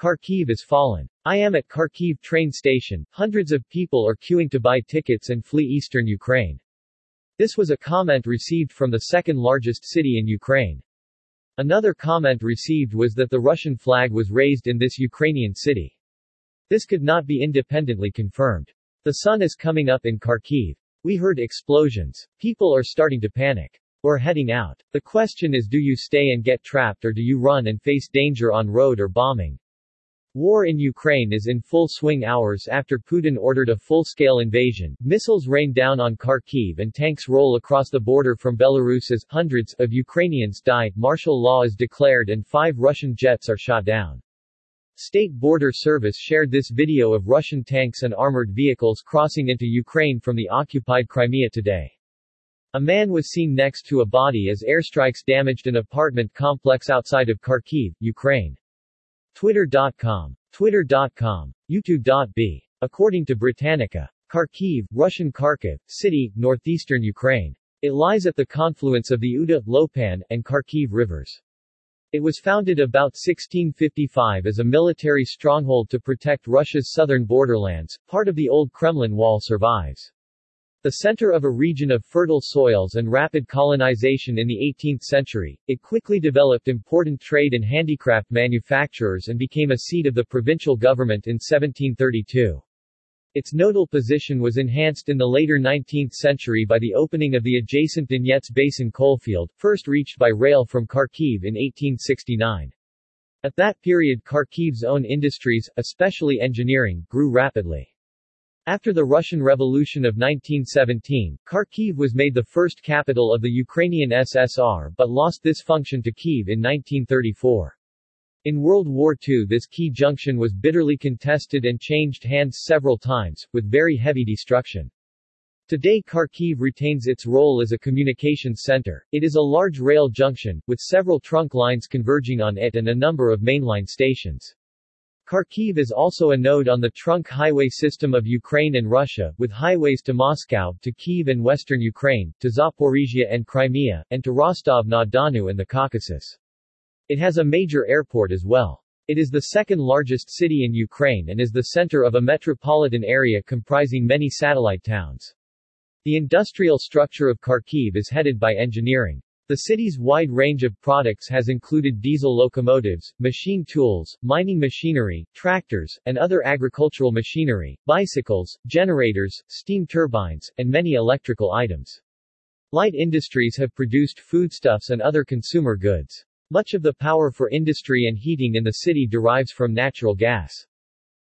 Kharkiv is fallen. I am at Kharkiv train station, hundreds of people are queuing to buy tickets and flee eastern Ukraine. This was a comment received from the second largest city in Ukraine. Another comment received was that the Russian flag was raised in this Ukrainian city. This could not be independently confirmed. The sun is coming up in Kharkiv. We heard explosions. People are starting to panic. We're heading out. The question is do you stay and get trapped or do you run and face danger on road or bombing? War in Ukraine is in full swing hours after Putin ordered a full-scale invasion. Missiles rain down on Kharkiv and tanks roll across the border from Belarus as hundreds of Ukrainians die, martial law is declared and five Russian jets are shot down. State Border Service shared this video of Russian tanks and armored vehicles crossing into Ukraine from the occupied Crimea today. A man was seen next to a body as airstrikes damaged an apartment complex outside of Kharkiv, Ukraine. Twitter.com. Twitter.com. YouTube.b. According to Britannica. Kharkiv, Russian Kharkov, city, northeastern Ukraine. It lies at the confluence of the Uda, Lopan, and Kharkiv rivers. It was founded about 1655 as a military stronghold to protect Russia's southern borderlands. Part of the old Kremlin wall survives. The center of a region of fertile soils and rapid colonization in the 18th century, it quickly developed important trade and handicraft manufacturers and became a seat of the provincial government in 1732. Its nodal position was enhanced in the later 19th century by the opening of the adjacent Donets Basin coalfield, first reached by rail from Kharkiv in 1869. At that period Kharkiv's own industries, especially engineering, grew rapidly. After the Russian Revolution of 1917, Kharkiv was made the first capital of the Ukrainian SSR but lost this function to Kiev in 1934. In World War II this key junction was bitterly contested and changed hands several times, with very heavy destruction. Today Kharkiv retains its role as a communications center. It is a large rail junction, with several trunk lines converging on it and a number of mainline stations. Kharkiv is also a node on the trunk highway system of Ukraine and Russia, with highways to Moscow, to Kiev and western Ukraine, to Zaporizhia and Crimea, and to Rostov-na-Donu and the Caucasus. It has a major airport as well. It is the second largest city in Ukraine and is the center of a metropolitan area comprising many satellite towns. The industrial structure of Kharkiv is headed by engineering. The city's wide range of products has included diesel locomotives, machine tools, mining machinery, tractors, and other agricultural machinery, bicycles, generators, steam turbines, and many electrical items. Light industries have produced foodstuffs and other consumer goods. Much of the power for industry and heating in the city derives from natural gas.